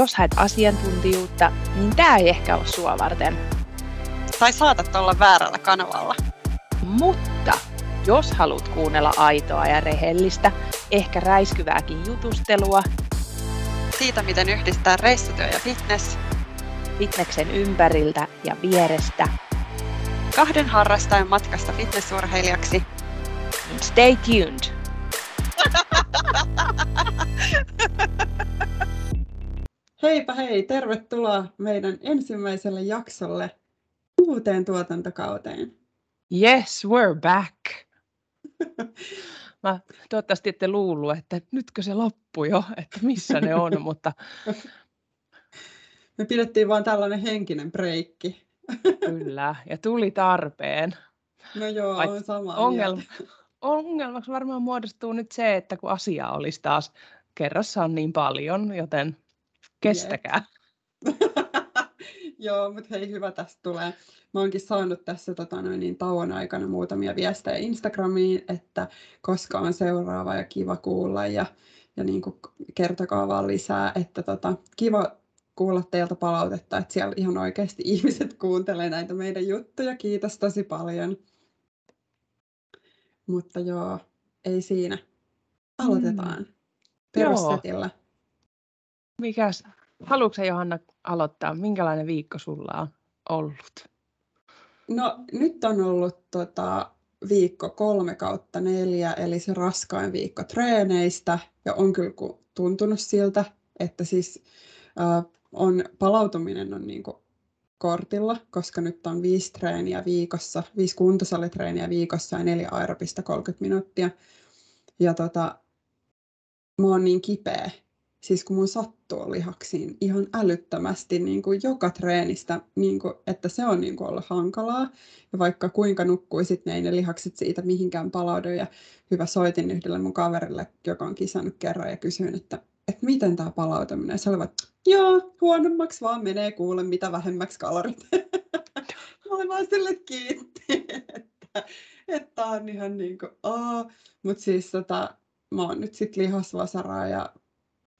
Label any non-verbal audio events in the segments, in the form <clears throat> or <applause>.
jos haet asiantuntijuutta, niin tämä ei ehkä ole sua varten. Tai saatat olla väärällä kanavalla. Mutta jos haluat kuunnella aitoa ja rehellistä, ehkä räiskyvääkin jutustelua, Siitä, miten yhdistää reissutyö ja fitness, fitneksen ympäriltä ja vierestä, kahden harrastajan matkasta fitnessurheilijaksi, stay tuned! <laughs> Heipä hei, tervetuloa meidän ensimmäiselle jaksolle uuteen tuotantokauteen. Yes, we're back! <laughs> Mä toivottavasti ette luullut, että nytkö se loppui jo, että missä ne on, <laughs> mutta Me pidettiin vaan tällainen henkinen breikki. <laughs> kyllä, ja tuli tarpeen. No joo, Vai- on sama Ongelma, ongelmaksi varmaan muodostuu nyt se, että kun asiaa olisi taas kerrassaan niin paljon, joten kestäkää. <laughs> Joo, mutta hei, hyvä tästä tulee. Mä oonkin saanut tässä tota, noin, niin, tauon aikana muutamia viestejä Instagramiin, että koska on seuraava ja kiva kuulla ja, ja niin kuin kertokaa vaan lisää, että tota, kiva kuulla teiltä palautetta, että siellä ihan oikeasti <laughs> ihmiset kuuntelee näitä meidän juttuja. Kiitos tosi paljon. Mutta joo, ei siinä. Aloitetaan. Perussetillä. Mikäs, haluatko Johanna aloittaa? Minkälainen viikko sulla on ollut? No nyt on ollut tota, viikko kolme kautta neljä, eli se raskain viikko treeneistä, ja on kyllä tuntunut siltä, että siis äh, on, palautuminen on niinku kortilla, koska nyt on viisi treeniä viikossa, viisi kuntosalitreeniä viikossa ja neljä aerobista 30 minuuttia. Ja tota, mä oon niin kipeä, siis kun mun sattuu lihaksiin ihan älyttömästi niin kuin joka treenistä, niin kuin, että se on niin kuin ollut hankalaa. Ja vaikka kuinka nukkuisit, niin ei ne lihakset siitä mihinkään palaudu. Ja hyvä soitin yhdelle mun kaverille, joka on kisannut kerran ja kysyin, että, että miten tämä palautuminen. Ja se oli joo, huonommaksi vaan menee kuule, mitä vähemmäksi kalorit. <laughs> Mä olin vaan sille kiitti, että, että on ihan niin kuin, Mutta siis tota, mä oon nyt sit lihasvasaraa ja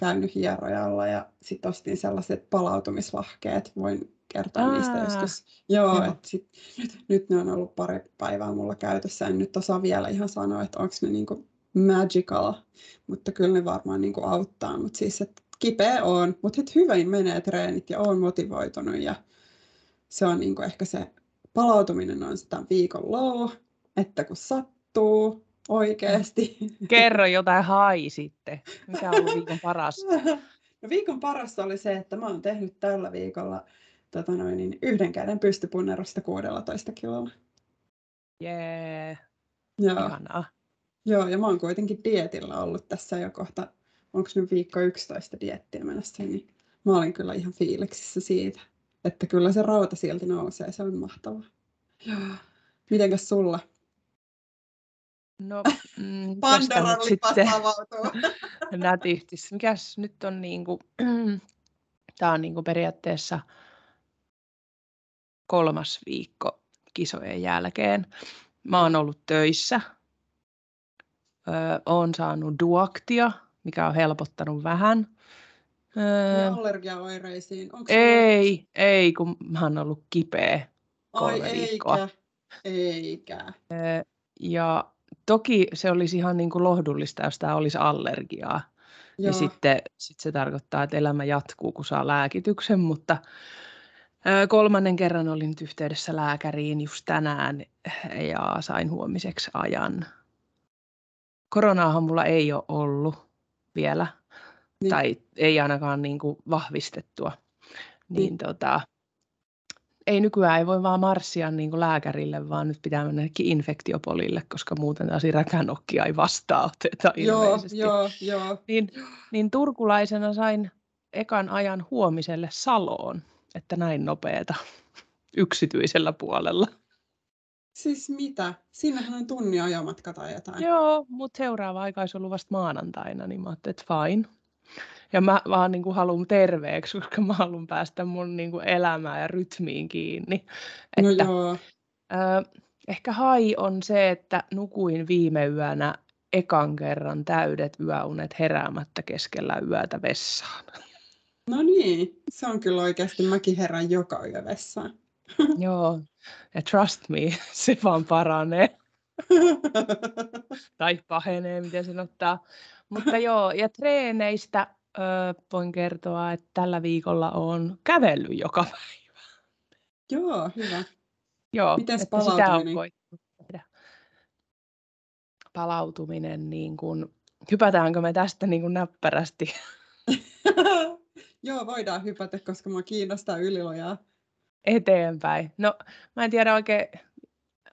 käynyt hierojalla ja sitten ostin sellaiset palautumislahkeet. Voin kertoa niistä Aa, joskus. Joo, joo. et sit, nyt, nyt ne on ollut pari päivää mulla käytössä. En nyt osaa vielä ihan sanoa, että onko ne niinku magical, mutta kyllä ne varmaan niinku auttaa. Mutta siis, että kipeä on, mutta hyvin menee treenit ja on motivoitunut ja se on niinku ehkä se palautuminen on sitä viikon low, että kun sattuu oikeasti. Kerro jotain hai sitten. Mikä on viikon paras? No viikon parasta oli se, että mä oon tehnyt tällä viikolla tota noin, niin yhden käden pystypunnerusta 16 kilolla. Jee, Joo, ihanaa. joo, ja mä oon kuitenkin dietillä ollut tässä jo kohta, onko nyt viikko 11 diettiä menossa, niin mä olin kyllä ihan fiiliksissä siitä, että kyllä se rauta silti nousee, se on mahtavaa. Joo. Mitenkäs sulla? No, mm, <laughs> Pandoran sitten <laughs> nätihtis. Mikäs nyt on niinku, <clears throat> tää on niinku periaatteessa kolmas viikko kisojen jälkeen. Mä oon ollut töissä. Öö, oon saanut duaktia, mikä on helpottanut vähän. Öö, Ja allergiaoireisiin. Onko ei, ei, kun mä oon ollut kipeä Ai kolme viikkoa. eikä, eikä. Ja toki se olisi ihan niin kuin lohdullista, jos tämä olisi allergiaa. Joo. Ja sitten sit se tarkoittaa, että elämä jatkuu, kun saa lääkityksen, mutta kolmannen kerran olin nyt yhteydessä lääkäriin just tänään ja sain huomiseksi ajan. Koronaahan mulla ei ole ollut vielä, Niin. tai ei ainakaan niin kuin vahvistettua. Niin tota, ei nykyään ei voi vaan marssia niin kuin lääkärille, vaan nyt pitää mennäkin infektiopolille, koska muuten taas räkänokkia ei vastaanoteta Joo, ilmeisesti. joo, joo. Niin, niin turkulaisena sain ekan ajan huomiselle Saloon, että näin nopeeta <laughs> yksityisellä puolella. Siis mitä? Siinähän on tunnin ajomatka tai jotain. Joo, mutta seuraava aika olisi ollut vasta maanantaina, niin mä ajattelin, että fine. Ja mä vaan niin kuin haluan terveeksi, koska mä haluan päästä mun niin kuin elämään ja rytmiin kiinni. no Että, joo. ö, ehkä hai on se, että nukuin viime yönä ekan kerran täydet yöunet heräämättä keskellä yötä vessaan. No niin, se on kyllä oikeasti, mäkin herään joka yö vessaan. <laughs> Joo, ja trust me, <laughs> se vaan paranee. <laughs> tai pahenee, miten sen ottaa. Mutta joo, ja treeneistä ö, voin kertoa, että tällä viikolla on kävellyt joka <laughs> päivä. Joo, hyvä. Joo, Mites että sitä on palautuminen? koittanut tehdä. Palautuminen, niin kuin, hypätäänkö me tästä niin kuin näppärästi? <laughs> Joo, voidaan hypätä, koska mua kiinnostaa ylilojaa. eteenpäin. No, mä en tiedä oikein,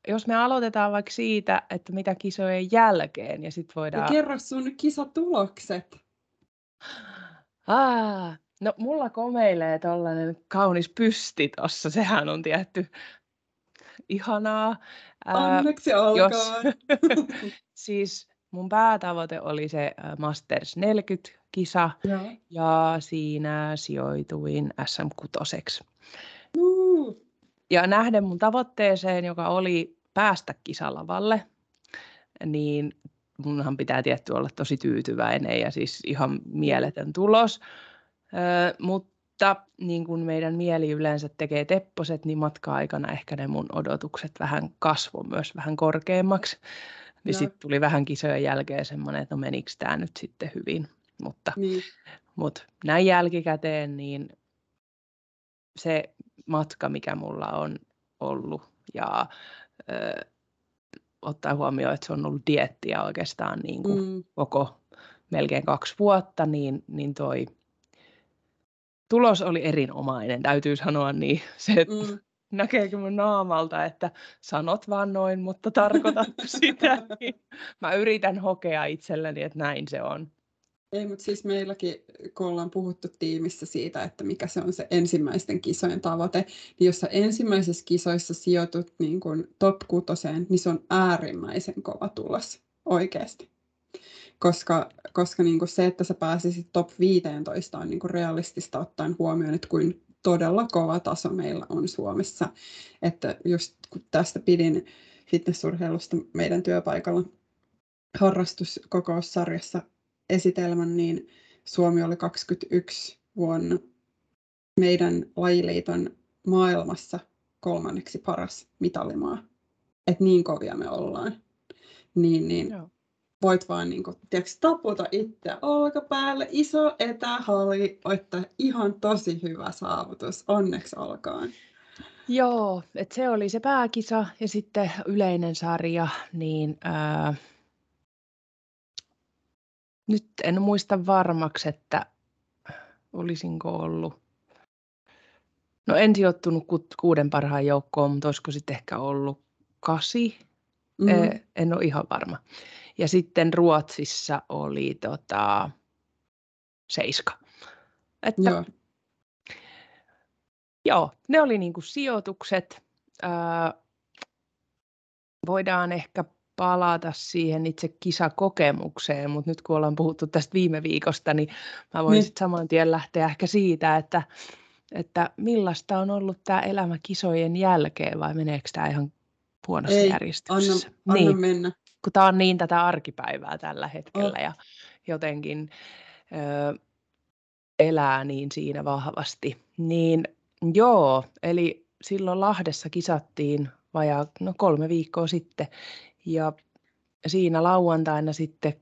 jos me aloitetaan vaikka siitä, että mitä kisojen jälkeen, ja sitten Ja voidaan... kerro sun kisatulokset. Aa, no, mulla komeilee tollanen kaunis pysti tossa, sehän on tietty ihanaa. Ää, Onneksi jos, olkoon. <laughs> siis mun päätavoite oli se Masters 40-kisa, Joo. ja siinä sijoituin SM6. Juu. Ja nähden mun tavoitteeseen, joka oli päästä kisalavalle, niin munhan pitää tietty olla tosi tyytyväinen ja siis ihan mieletön tulos. Öö, mutta niin kuin meidän mieli yleensä tekee tepposet, niin matka-aikana ehkä ne mun odotukset vähän kasvoi myös vähän korkeammaksi. Niin Joo. sitten tuli vähän kisojen jälkeen semmoinen, että no menikö tämä nyt sitten hyvin. Mutta Niin. mutta näin jälkikäteen, niin se matka, mikä mulla on ollut ja ö, ottaa huomioon, että se on ollut diettiä oikeastaan niin kuin Mm. koko melkein kaksi vuotta, niin, niin toi tulos oli erinomainen, täytyy sanoa niin. <laughs> Se, että Mm. näkeekö mun naamalta, että sanot vaan noin, mutta tarkoitat <laughs> sitä. Niin mä yritän hokea itselleni, että näin se on. Ei, mutta siis meilläkin, kun ollaan puhuttu tiimissä siitä, että mikä se on se ensimmäisten kisojen tavoite, niin jos sä ensimmäisissä kisoissa sijoitut niin kuin top kutoseen, niin se on äärimmäisen kova tulos oikeasti. Koska, koska niin kuin se, että sä pääsisit top 15 on niin kuin realistista ottaen huomioon, että kuin todella kova taso meillä on Suomessa. Että just kun tästä pidin fitnessurheilusta meidän työpaikalla harrastuskokoussarjassa esitelmän, niin Suomi oli 21 vuonna meidän lajiliiton maailmassa kolmanneksi paras mitalimaa. Että niin kovia me ollaan. Niin, niin Joo. voit vaan niin kuin, tiedätkö, taputa itse olkapäälle, iso etähalli, että ihan tosi hyvä saavutus, onneksi olkoon. Joo, että se oli se pääkisa ja sitten yleinen sarja, niin ää, nyt en muista varmaksi, että olisinko ollut. No en sijoittunut ku- kuuden parhaan joukkoon, mutta olisiko sitten ehkä ollut kasi, Mm. mm. en ole ihan varma. Ja sitten Ruotsissa oli tota, seiska. Että Joo. Joo, ne oli niinku sijoitukset. Öö, voidaan ehkä palata siihen itse kisakokemukseen, mutta nyt kun ollaan puhuttu tästä viime viikosta, niin mä voin Niin. sitten saman tien lähteä ehkä siitä, että, että millaista on ollut tämä elämä kisojen jälkeen vai meneekö tämä ihan huonossa Ei, Anna, järjestyksessä? anna niin, mennä. kun tämä on niin tätä arkipäivää tällä hetkellä ja jotenkin ö, elää niin siinä vahvasti. Niin joo, eli silloin Lahdessa kisattiin vajaa no kolme viikkoa sitten ja siinä lauantaina sitten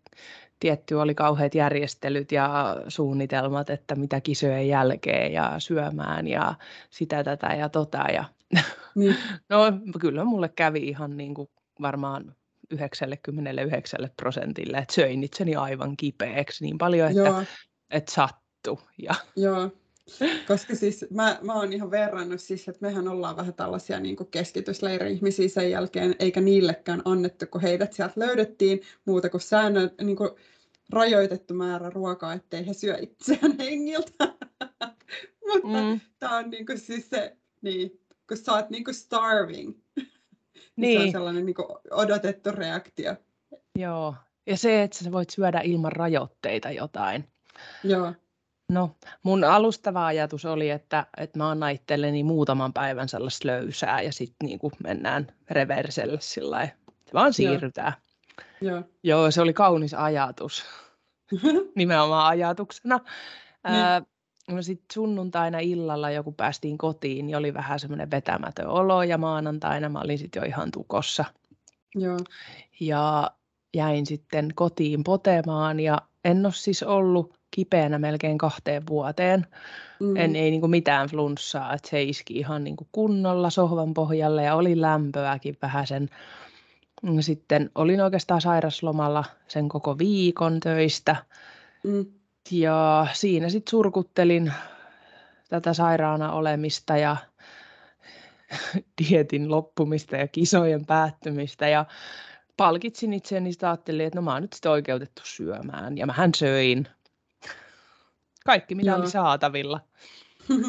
tietty oli kauheat järjestelyt ja suunnitelmat, että mitä kisojen jälkeen ja syömään ja sitä tätä ja tota ja <laughs> Niin, No kyllä mulle kävi ihan niin kuin varmaan 99 prosentille, että söin itseni aivan kipeäksi niin paljon, että, joo, että sattu. Ja, joo. Koska siis mä, mä oon ihan verrannut siis, että mehän ollaan vähän tällaisia niin keskitysleiri-ihmisiä sen jälkeen, eikä niillekään annettu, kun heidät sieltä löydettiin muuta kuin säännön, niin kuin rajoitettu määrä ruokaa, ettei he syö itseään <laughs> hengiltä. Mutta mm, tämä on niin kuin siis se, niin, kun sä oot niin kuin starving, niin. se on niin, sellainen niin kuin odotettu reaktio. joo. Ja se, että sä voit syödä ilman rajoitteita jotain. Joo, No, mun alustava ajatus oli, että, että mä annan itselleni muutaman päivän sellaista löysää ja sitten niin mennään reverselle sillä lailla. Vaan siirrytään. joo. Joo, se oli kaunis ajatus. <laughs> nimenomaan ajatuksena. Niin. Ää, no sitten sunnuntaina illalla joku päästiin kotiin, niin oli vähän semmoinen vetämätön olo ja maanantaina mä olin sitten jo ihan tukossa. Joo. Ja jäin sitten kotiin potemaan ja en ole siis ollut kipeänä melkein kahteen vuoteen. Mm. En ei niinku mitään flunssaa, että se iski ihan niinku kunnolla sohvan pohjalle ja oli lämpöäkin vähän sen. Sitten olin oikeastaan sairaslomalla sen koko viikon töistä. Mm. Ja siinä sitten surkuttelin tätä sairaana olemista ja <laughs> dietin loppumista ja kisojen päättymistä ja palkitsin itseäni, niin ajattelin, että no mä oon nyt sitten oikeutettu syömään ja mähän söin kaikki mitä Joo. oli saatavilla <laughs>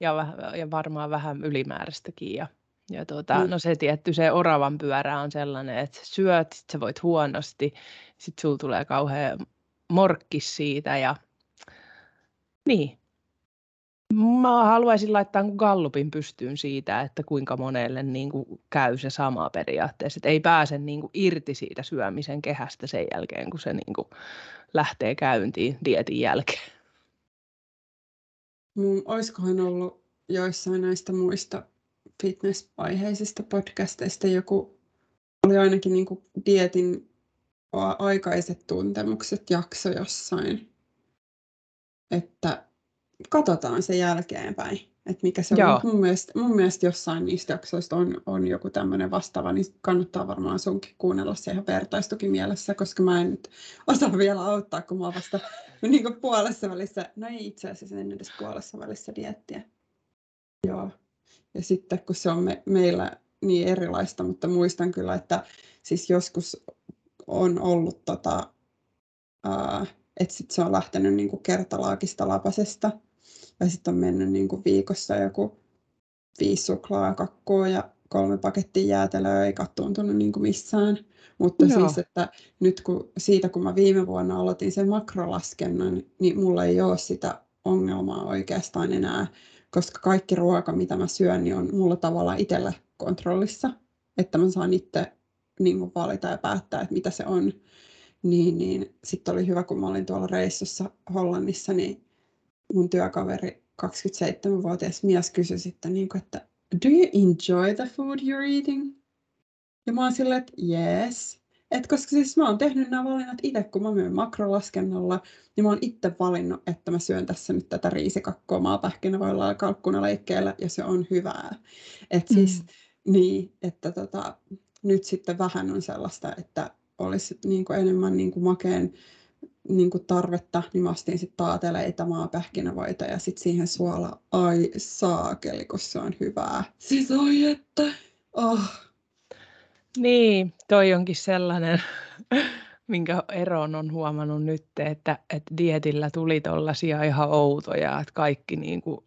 ja, ja varmaan vähän ylimääräistäkin ja ja tuota, mm. no se tietty, se oravan pyörä on sellainen, että syöt, sit sä voit huonosti, sitten sulla tulee kauhean morkkis siitä ja niin. Mä haluaisin laittaa gallupin pystyyn siitä, että kuinka monelle niin kuin käy se sama periaatteessa. Että ei pääse niin kuin irti siitä syömisen kehästä sen jälkeen, kun se niin kuin lähtee käyntiin dietin jälkeen. Mm, olisikohan ollut joissain näistä muista fitness-aiheisista podcasteista joku, oli ainakin niin kuin dietin aikaiset tuntemukset jakso jossain, että katsotaan se jälkeenpäin, että mikä se Joo. on. Mun mielestä, mun mielestä jossain niistä jaksoista on, on joku tämmöinen vastaava, niin kannattaa varmaan sunkin kuunnella se ihan vertaistukin mielessä, koska mä en nyt osaa vielä auttaa, kun mä oon vasta <laughs> niin kuin puolessa välissä, no ei itse asiassa en edes puolessa välissä diettiä. Joo. Ja sitten kun se on me, meillä niin erilaista, mutta muistan kyllä, että siis joskus on ollut tota, ää, että sit se on lähtenyt niin kuin kertalaakista lapasesta ja sitten on mennyt niin kuin viikossa joku viisi suklaakakkoa ja kolme pakettia jäätelöä eikä ole tuntunut niin kuin missään. Mutta Joo. siis, että nyt kun, siitä kun mä viime vuonna aloitin sen makrolaskennan, niin mulla ei ole sitä ongelmaa oikeastaan enää, koska kaikki ruoka, mitä mä syön, niin on mulla tavalla itselle kontrollissa, että mä saan itse niin kuin valita ja päättää, että mitä se on. Niin, niin sitten oli hyvä, kun mä olin tuolla reissussa Hollannissa, niin mun työkaveri, 27-vuotias mies kysyi sitten, niin kuin, että do you enjoy the food you're eating? Ja mä oon silleen, että yes. Et koska siis mä oon tehnyt nämä valinnat itse, kun mä myyn makrolaskennalla, niin mä oon itse valinnut, että mä syön tässä nyt tätä riisikakkoa maapähkinävoilla ja kalkkunaleikkeellä, ja se on hyvää. Et siis, mm. niin, että tota, nyt sitten vähän on sellaista, että olisi niin kuin enemmän niin kuin makeen niin kuin tarvetta, niin mä ostin sitten taateleita, maapähkinävoita ja sitten siihen suola. Ai saakeli, kun se on hyvää. Siis oi että, oh. Niin, toi onkin sellainen, <laughs> minkä eron on huomannut nyt, että, että dietillä tuli tollasia ihan outoja, että kaikki niin kuin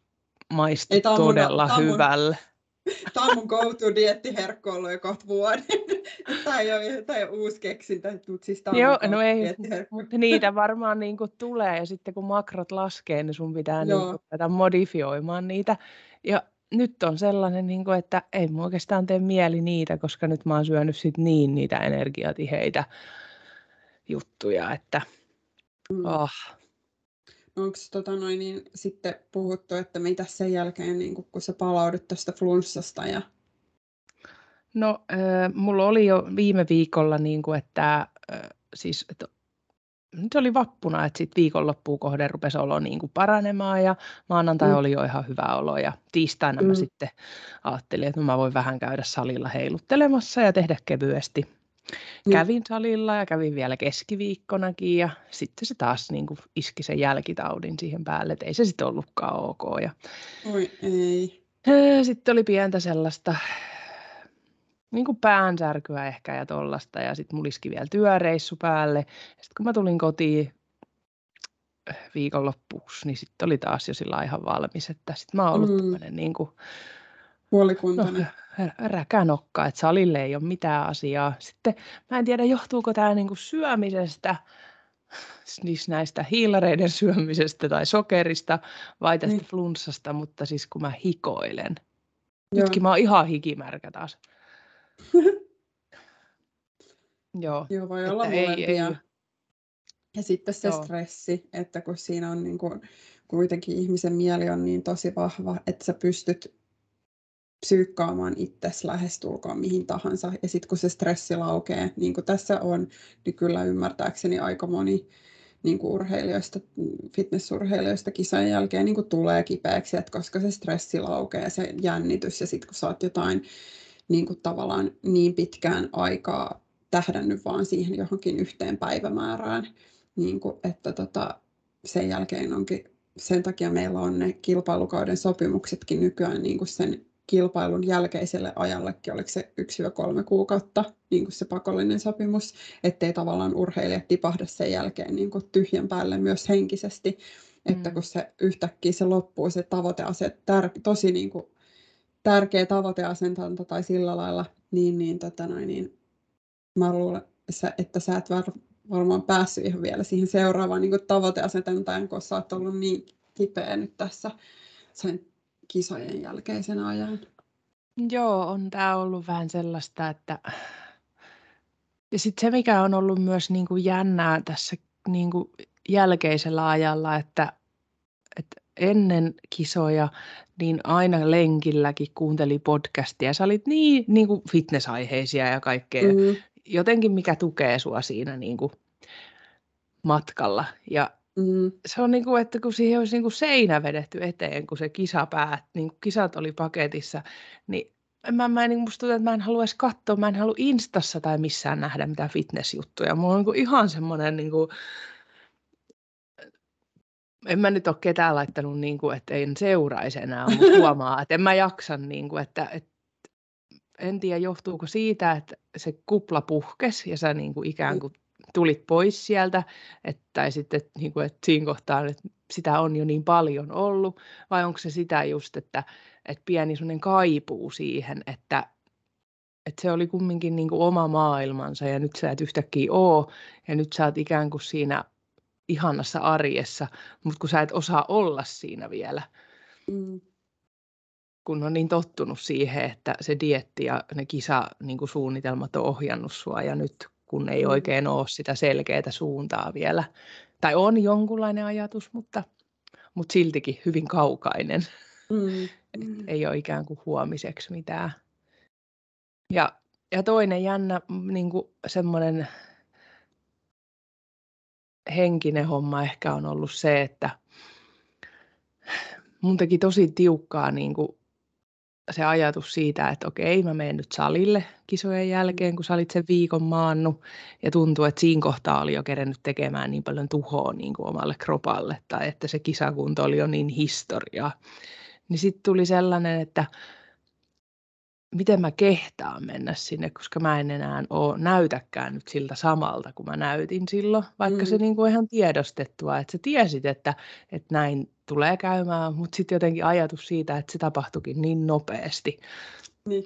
maistui todella mun, hyvälle. Tämä <laughs> on mun go-to-diettiherkku ollut jo kohta vuoden. <laughs> tämä ei ole, tämä ei ole uusi keksintä, mutta siis tämä Joo, no ei, mutta niitä varmaan niin kuin tulee ja sitten kun makrot laskee, niin sun pitää niin kuin modifioimaan niitä. Ja nyt on sellainen, niin kuin, että ei mun oikeastaan tee mieli niitä, koska nyt mä oon syönyt sit niin niitä energiatiheitä juttuja, että mm. oh, onko tota noin, niin sitten puhuttu, että mitä sen jälkeen, niin kun sä palaudut tuosta flunssasta? Ja... No, äh, mulla oli jo viime viikolla, niin kuin, että äh, siis, että se oli vappuna, että sitten viikonloppuun kohden rupesi olo niin kuin paranemaan ja maanantai mm. oli jo ihan hyvä olo ja tiistaina mm. mä sitten ajattelin, että mä voin vähän käydä salilla heiluttelemassa ja tehdä kevyesti Mm. Kävin salilla ja kävin vielä keskiviikkonakin ja sitten se taas niin kuin iski sen jälkitaudin siihen päälle, että ei se sitten ollutkaan ok. Ja Oi ei. Sitten oli pientä sellaista niin kuin päänsärkyä ehkä ja tollasta ja sitten mulla iski vielä työreissu päälle. Sitten kun mä tulin kotiin viikonloppuksi, niin sitten oli taas jo sillä ihan valmis, että sitten mä oon ollut mm. tämmöinen niin kuin, Puolikuntainen. No, räkänokka, että salille ei ole mitään asiaa. Sitten mä en tiedä, johtuuko tämä niinku syömisestä, siis näistä hiilareiden syömisestä tai sokerista vai tästä niin. flunssasta, mutta siis kun mä hikoilen. Joo. Nytkin mä oon ihan hikimärkä taas. <laughs> Joo. Joo, voi olla ei, ei. Ja sitten se Joo. stressi, että kun siinä on niin kuin kuitenkin ihmisen mieli on niin tosi vahva, että sä pystyt psyykkaamaan itsesi lähestulkoon mihin tahansa. Ja sitten kun se stressi laukee, niin kuin tässä on, niin kyllä ymmärtääkseni aika moni niin kuin urheilijoista, fitnessurheilijoista kisan jälkeen niin kuin tulee kipeäksi, että koska se stressi laukee, se jännitys ja sitten kun oot jotain niin kuin tavallaan niin pitkään aikaa tähdännyt vaan siihen johonkin yhteen päivämäärään, niin kuin, että tota, sen jälkeen onkin, sen takia meillä on ne kilpailukauden sopimuksetkin nykyään niin kuin sen kilpailun jälkeiselle ajallekin, oliko se 1-3 kuukautta niin kuin se pakollinen sopimus, ettei tavallaan urheilijat tipahda sen jälkeen niin kuin tyhjän päälle myös henkisesti, että mm. kun se yhtäkkiä se loppuu, se tavoiteaset, tär- tosi niin kuin tärkeä tavoiteasentanta tai sillä lailla, niin, niin, tota noin, niin mä luulen, että sä et varmaan päässyt ihan vielä siihen seuraavaan niin tavoiteasetantaan, kun sä oot ollut niin kipeä nyt tässä sen kisojen jälkeisen ajan. Joo, on tämä ollut vähän sellaista, että ja sitten se, mikä on ollut myös niin kuin jännää tässä niin kuin jälkeisellä ajalla, että, että ennen kisoja, niin aina lenkilläkin kuunteli podcastia. Sä olit niin, niin kuin fitnessaiheisia ja kaikkea. Mm. Jotenkin mikä tukee sua siinä niin kuin matkalla. Ja Mm. Se on niin kuin, että kun siihen olisi niin kuin seinä vedetty eteen, kun se kisa päät, niin kuin kisat oli paketissa, niin mä, mä, niin musta tuntuu, että mä en haluaisi katsoa, mä en halua Instassa tai missään nähdä mitään fitnessjuttuja. Mulla on niin kuin ihan semmoinen, niin kuin, en mä nyt ole ketään laittanut, niin kuin, että en seuraisi enää, mutta <laughs> huomaa, että en mä jaksa, niin kuin, että, että en tiedä johtuuko siitä, että se kupla puhkesi ja sä niin kuin ikään kuin tulit pois sieltä, että, tai sitten että, niin kuin, että siinä kohtaa että sitä on jo niin paljon ollut, vai onko se sitä just, että, että pieni sellainen kaipuu siihen, että, että se oli kumminkin niin kuin oma maailmansa ja nyt sä et yhtäkkiä oo ja nyt sä oot ikään kuin siinä ihanassa arjessa, mutta kun sä et osaa olla siinä vielä, mm. kun on niin tottunut siihen, että se dietti ja ne kisasuunnitelmat niin on ohjannut sua ja nyt kun ei mm. oikein ole sitä selkeää suuntaa vielä. Tai on jonkunlainen ajatus, mutta, mutta siltikin hyvin kaukainen. Mm. <laughs> Mm. ei ole ikään kuin huomiseksi mitään. Ja, ja toinen jännä niin kuin semmoinen henkinen homma ehkä on ollut se, että mun teki tosi tiukkaa niin kuin se ajatus siitä, että okei, mä menen nyt salille kisojen jälkeen, kun sä olit sen viikon maannut, ja tuntuu, että siinä kohtaa oli jo kerennyt tekemään niin paljon tuhoa niin kuin omalle kropalle, tai että se kisakunto oli jo niin historiaa. Niin sitten tuli sellainen, että miten mä kehtaan mennä sinne, koska mä en enää ole, näytäkään nyt siltä samalta kuin mä näytin silloin, vaikka mm. se niin kuin ihan tiedostettua, että sä tiesit, että, että näin tulee käymään, mutta sitten jotenkin ajatus siitä, että se tapahtuikin niin nopeasti. Niin.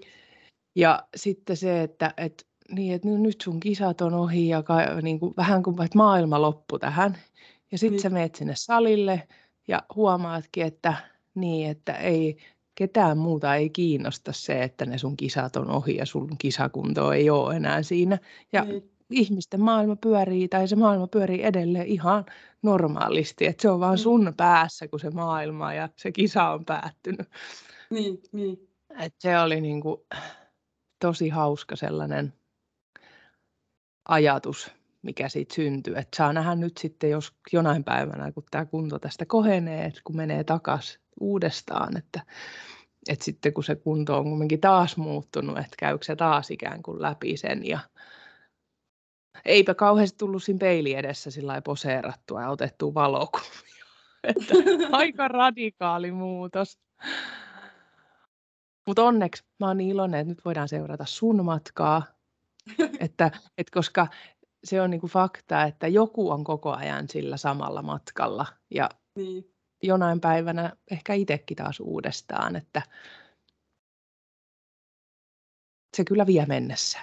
Ja sitten se, että, että, niin, että nyt sun kisat on ohi ja ka, niin kuin, vähän kuin että maailma loppu tähän. Ja sitten niin. sä meet sinne salille ja huomaatkin, että niin, että ei, ketään muuta ei kiinnosta se, että ne sun kisat on ohi ja sun kisakunto ei ole enää siinä. Ja niin. ihmisten maailma pyörii, tai se maailma pyörii edelleen ihan normaalisti, että se on vaan mm. sun päässä, kun se maailma ja se kisa on päättynyt. Niin, niin. Et se oli niinku tosi hauska sellainen ajatus, mikä siitä syntyy. Että saa nähdä nyt sitten, jos jonain päivänä, kun tämä kunto tästä kohenee, että kun menee takaisin uudestaan, että, että sitten kun se kunto on kuitenkin taas muuttunut, että käykö se taas ikään kuin läpi sen ja eipä kauheasti tullut siinä peili edessä sillä poseerattua ja otettu valokuvia. <laughs> Että aika radikaali muutos. Mutta onneksi mä oon niin iloinen, että nyt voidaan seurata sun matkaa. että, et koska se on niinku fakta, että joku on koko ajan sillä samalla matkalla. Ja niin. Jonain päivänä ehkä itsekin taas uudestaan, että se kyllä vie mennessä.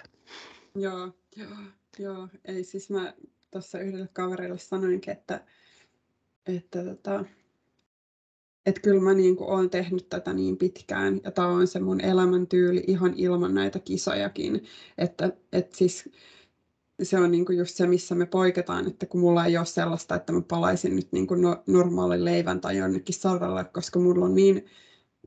Joo, joo, joo. Ei siis mä tuossa yhdelle kaverille sanoinkin, että, että tota, että kyllä mä niin olen tehnyt tätä niin pitkään ja tämä on se mun elämäntyyli ihan ilman näitä kisojakin. Että, että siis se on niin kuin just se, missä me poiketaan, että kun mulla ei ole sellaista, että mä palaisin nyt niin kuin no, normaalin leivän tai jonnekin saralle, koska mulla on niin,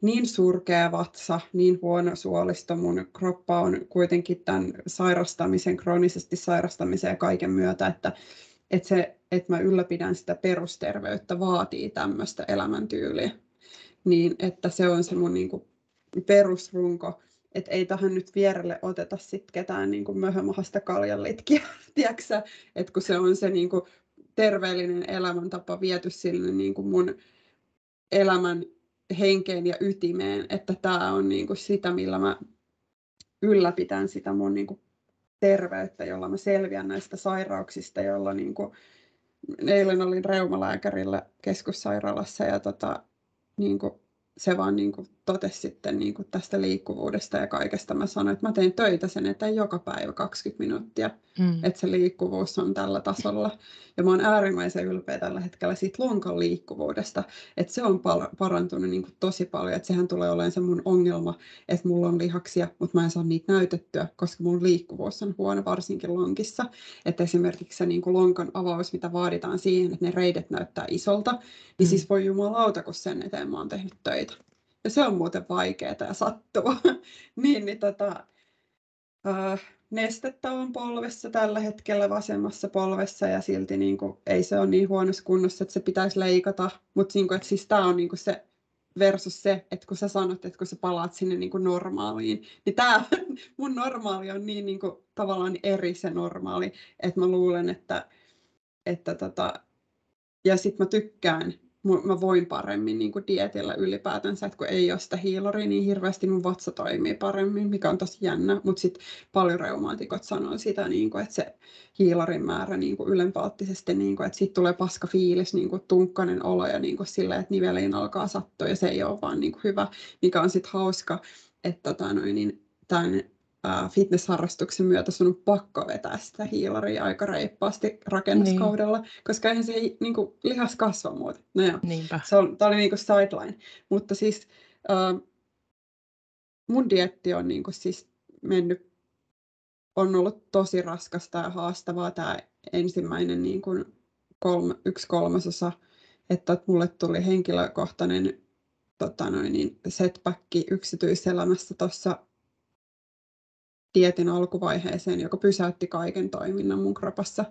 niin surkea vatsa, niin huono suolisto, mun kroppa on kuitenkin tämän sairastamisen, kroonisesti sairastamisen ja kaiken myötä, että, että se, että mä ylläpidän sitä perusterveyttä, vaatii tämmöistä elämäntyyliä. Niin, että se on se mun niin kuin perusrunko, että ei tähän nyt vierelle oteta sit ketään niin kuin möhömahasta kaljanlitkiä, <laughs> että kun se on se niin kuin terveellinen elämäntapa viety sille niin kuin mun elämän henkeen ja ytimeen, että tämä on niin kuin sitä, millä mä ylläpitän sitä mun niin kuin terveyttä, jolla mä selviän näistä sairauksista, jolla niin kuin, eilen olin reumalääkärillä keskussairaalassa ja tota, niin kuin se vaan niin kuin totesi sitten niin kuin tästä liikkuvuudesta ja kaikesta. Mä sanoin, että mä teen töitä sen eteen joka päivä 20 minuuttia, mm. että se liikkuvuus on tällä tasolla. Ja mä oon äärimmäisen ylpeä tällä hetkellä siitä lonkan liikkuvuudesta, että se on pal- parantunut niin kuin tosi paljon. Että sehän tulee olemaan se mun ongelma, että mulla on lihaksia, mutta mä en saa niitä näytettyä, koska mun liikkuvuus on huono, varsinkin lonkissa. Että esimerkiksi se niin kuin lonkan avaus, mitä vaaditaan siihen, että ne reidet näyttää isolta, niin mm. siis voi jumalauta, kun sen eteen mä oon tehnyt töitä se on muuten vaikeaa ja sattuu. <laughs> niin, niin tota, äh, nestettä on polvessa tällä hetkellä vasemmassa polvessa ja silti niin kuin, ei se ole niin huonossa kunnossa, että se pitäisi leikata. Mutta niin kuin, siis tämä on niin kuin se versus se, että kun sä sanot, että kun sä palaat sinne niin kuin normaaliin, niin tämä <laughs> mun normaali on niin, niin kuin, tavallaan eri se normaali, että mä luulen, että, että tota, ja sitten mä tykkään mä voin paremmin niin kuin dietillä ylipäätänsä, että kun ei ole sitä hiiloria niin hirveästi, mun vatsa toimii paremmin, mikä on tosi jännä, mutta sitten paljon reumaatikot sanoo sitä, niin kuin, että se hiilarin määrä niin kuin ylempaattisesti, niin kuin, että siitä tulee paska fiilis, niin kuin tunkkainen olo ja niin kuin silleen, että niveliin alkaa sattua ja se ei ole vaan niin kuin hyvä, mikä on sitten hauska, että tota, noin, niin, tämän fitnessharrastuksen myötä sun on pakko vetää sitä hiilaria aika reippaasti rakennuskaudella, niin. koska eihän se niin kuin, lihas kasva muuta. No joo, Niinpä. se on, oli niin kuin sideline. Mutta siis äh, mun dietti on niin kuin, siis mennyt, on ollut tosi raskasta ja haastavaa tämä ensimmäinen niin kuin kolme, yksi kolmasosa, että mulle tuli henkilökohtainen tota noin, niin setback yksityiselämässä tuossa dietin alkuvaiheeseen, joka pysäytti kaiken toiminnan mun kropassa.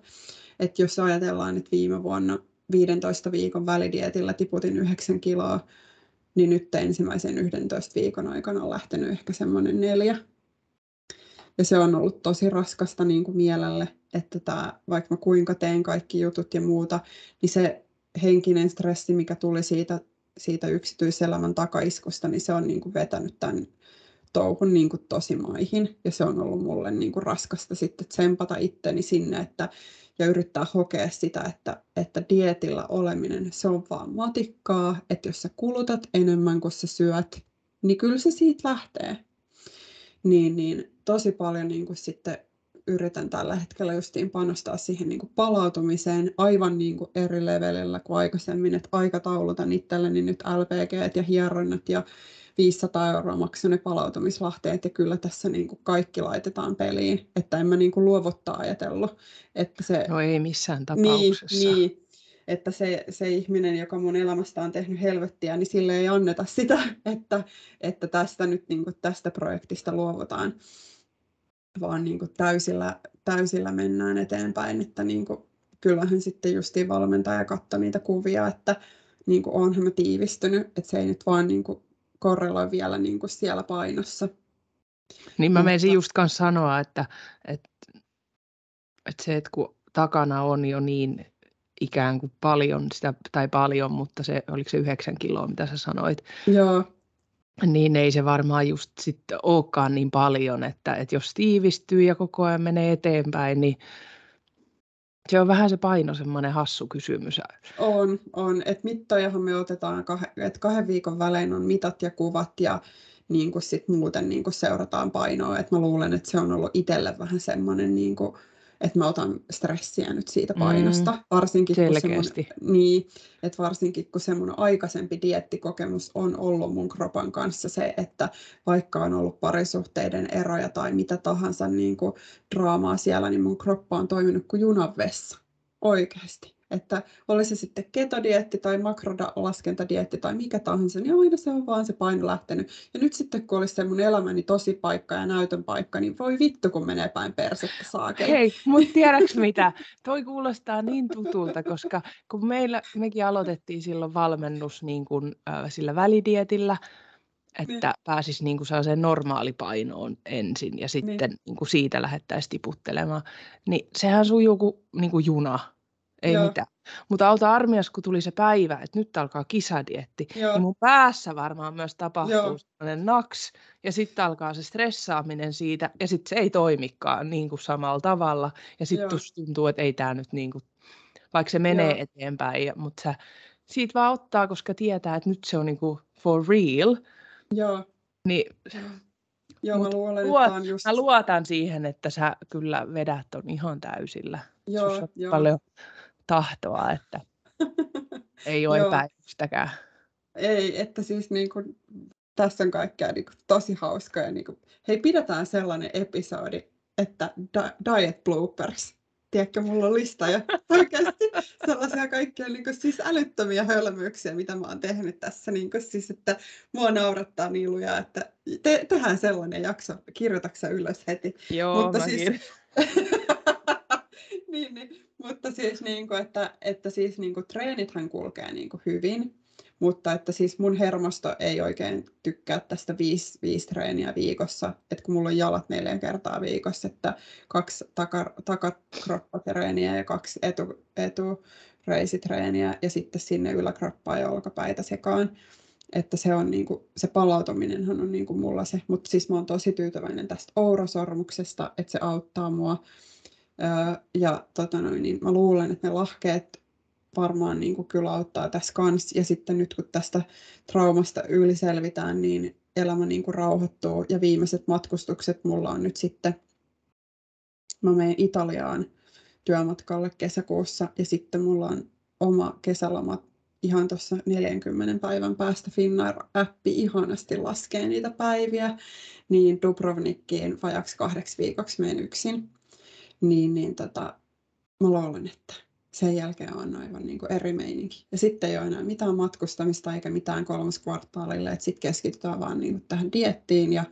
Et jos ajatellaan, että viime vuonna 15 viikon välidietillä tiputin 9 kiloa, niin nyt ensimmäisen 11 viikon aikana on lähtenyt ehkä semmoinen neljä. Ja se on ollut tosi raskasta niin kuin mielelle, että tämä, vaikka mä kuinka teen kaikki jutut ja muuta, niin se henkinen stressi, mikä tuli siitä, siitä yksityiselämän takaiskusta, niin se on niin kuin vetänyt tämän touhun niin kuin tosi maihin. Ja se on ollut mulle niin kuin raskasta sitten tsempata itteni sinne, että, ja yrittää hokea sitä, että, että dietillä oleminen, se on vaan matikkaa, että jos sä kulutat enemmän kuin sä syöt, niin kyllä se siitä lähtee. Niin, niin tosi paljon niin kuin sitten yritän tällä hetkellä justiin panostaa siihen niin kuin palautumiseen aivan niin kuin eri levelillä kuin aikaisemmin, että aikataulutan itselleni nyt LPG ja hieronnat ja 500 euroa maksoi ne palautumislahteet ja kyllä tässä niin kuin kaikki laitetaan peliin, että en mä niin kuin luovuttaa ajatellut. Että se, no ei missään tapauksessa. Niin, niin että se, se ihminen, joka mun elämästä on tehnyt helvettiä, niin sille ei anneta sitä, <laughs> että, että tästä nyt niin kuin tästä projektista luovutaan, vaan niin kuin täysillä, täysillä mennään eteenpäin, että niin kuin, kyllähän sitten justiin valmentaja katsoi niitä kuvia, että niin kuin onhan mä tiivistynyt, että se ei nyt vaan niin kuin korreloi vielä niin kuin siellä painossa. Niin mä menisin just kanssa sanoa, että, että, että se, että kun takana on jo niin ikään kuin paljon sitä, tai paljon, mutta se, oliko se yhdeksän kiloa, mitä sä sanoit? Joo. Niin ei se varmaan just sitten olekaan niin paljon, että, että jos tiivistyy ja koko ajan menee eteenpäin, niin se on vähän se paino semmoinen hassu kysymys. On, on. Et mittojahan me otetaan, että kahden viikon välein on mitat ja kuvat ja niin kuin sit muuten niin kuin seurataan painoa. Et mä luulen, että se on ollut itselle vähän semmoinen niin kuin että mä otan stressiä nyt siitä painosta, mm, varsinkin, kun se mun, niin, että varsinkin kun se mun aikaisempi diettikokemus on ollut mun kropan kanssa se, että vaikka on ollut parisuhteiden eroja tai mitä tahansa niin kuin draamaa siellä, niin mun kroppa on toiminut kuin junavessa, oikeasti että oli se sitten ketodietti tai makrolaskentadietti tai mikä tahansa, niin aina se on vaan se paino lähtenyt. Ja nyt sitten kun olisi se mun elämäni tosi paikka ja näytön paikka, niin voi vittu kun menee päin persettä saakeli. Hei, mutta tiedätkö mitä? Toi kuulostaa niin tutulta, koska kun meillä, mekin aloitettiin silloin valmennus niin kuin, äh, sillä välidietillä, että niin. pääsisi niin kuin sellaiseen normaalipainoon ensin ja sitten niin. Niin kuin siitä lähettäisiin tiputtelemaan, niin sehän sujuu kuin, niin kuin juna ei Joo. mitään. Mutta auta armias, kun tuli se päivä, että nyt alkaa kisadietti, Joo. niin mun päässä varmaan myös tapahtuu sellainen naks, ja sitten alkaa se stressaaminen siitä, ja sitten se ei toimikaan niin kuin samalla tavalla, ja sitten tuntuu, että ei tämä nyt niin kuin, vaikka se menee Joo. eteenpäin, mutta sä siitä vaan ottaa, koska tietää, että nyt se on niin kuin for real, Joo. niin Joo, mä, luulen, luot, että just... mä luotan siihen, että sä kyllä vedät on ihan täysillä. Joo, joo. paljon tahtoa, että <laughs> ei ole epäilystäkään. Ei, että siis niin kuin, tässä on kaikkea niin kuin, tosi hauskaa. Niin kuin, hei, pidetään sellainen episodi, että di- diet bloopers. Tiedätkö, mulla on lista ja <laughs> oikeasti sellaisia kaikkia niin kuin, siis älyttömiä hölmyyksiä, mitä mä oon tehnyt tässä. Niin kuin, siis, että mua naurattaa niin lujaa, että te- tehdään sellainen jakso. Kirjoitatko ylös heti? Joo, Mutta siis, <laughs> niin, niin. Mutta siis, niin kuin, että, että siis niin kuin, treenithän kulkee niin kuin, hyvin, mutta että siis mun hermosto ei oikein tykkää tästä viisi, viisi treeniä viikossa, että kun mulla on jalat neljä kertaa viikossa, että kaksi taka, takakroppatreeniä ja kaksi etu, etureisitreeniä ja sitten sinne yläkroppaa ja olkapäitä sekaan. Että se, on niinku, se palautuminenhan on niinku mulla se, mutta siis mä oon tosi tyytyväinen tästä ourasormuksesta, että se auttaa mua ja tota noin, niin mä luulen, että ne lahkeet varmaan niin kuin kyllä auttaa tässä kanssa. Ja sitten nyt kun tästä traumasta yli selvitään, niin elämä niin kuin rauhoittuu. Ja viimeiset matkustukset mulla on nyt sitten, mä menen Italiaan työmatkalle kesäkuussa ja sitten mulla on oma kesäloma ihan tuossa 40 päivän päästä Finnair-appi ihanasti laskee niitä päiviä, niin Dubrovnikkiin vajaksi kahdeksi viikoksi menen yksin niin, niin tota, mä luulen, että sen jälkeen on aivan niin kuin eri meininki. Ja sitten ei ole enää mitään matkustamista eikä mitään kolmoskvartaalille, että sitten keskitytään vaan niin kuin tähän diettiin ja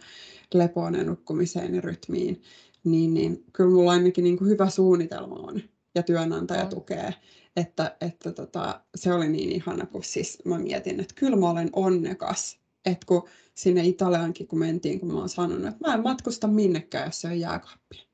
lepoon ja nukkumiseen ja rytmiin. Niin, niin kyllä mulla ainakin niin kuin hyvä suunnitelma on ja työnantaja tukee. Että, että tota, se oli niin ihana, kun siis mä mietin, että kyllä mä olen onnekas, että kun sinne Italiankin kun mentiin, kun mä oon sanonut, että mä en matkusta minnekään, jos se on jääkaappia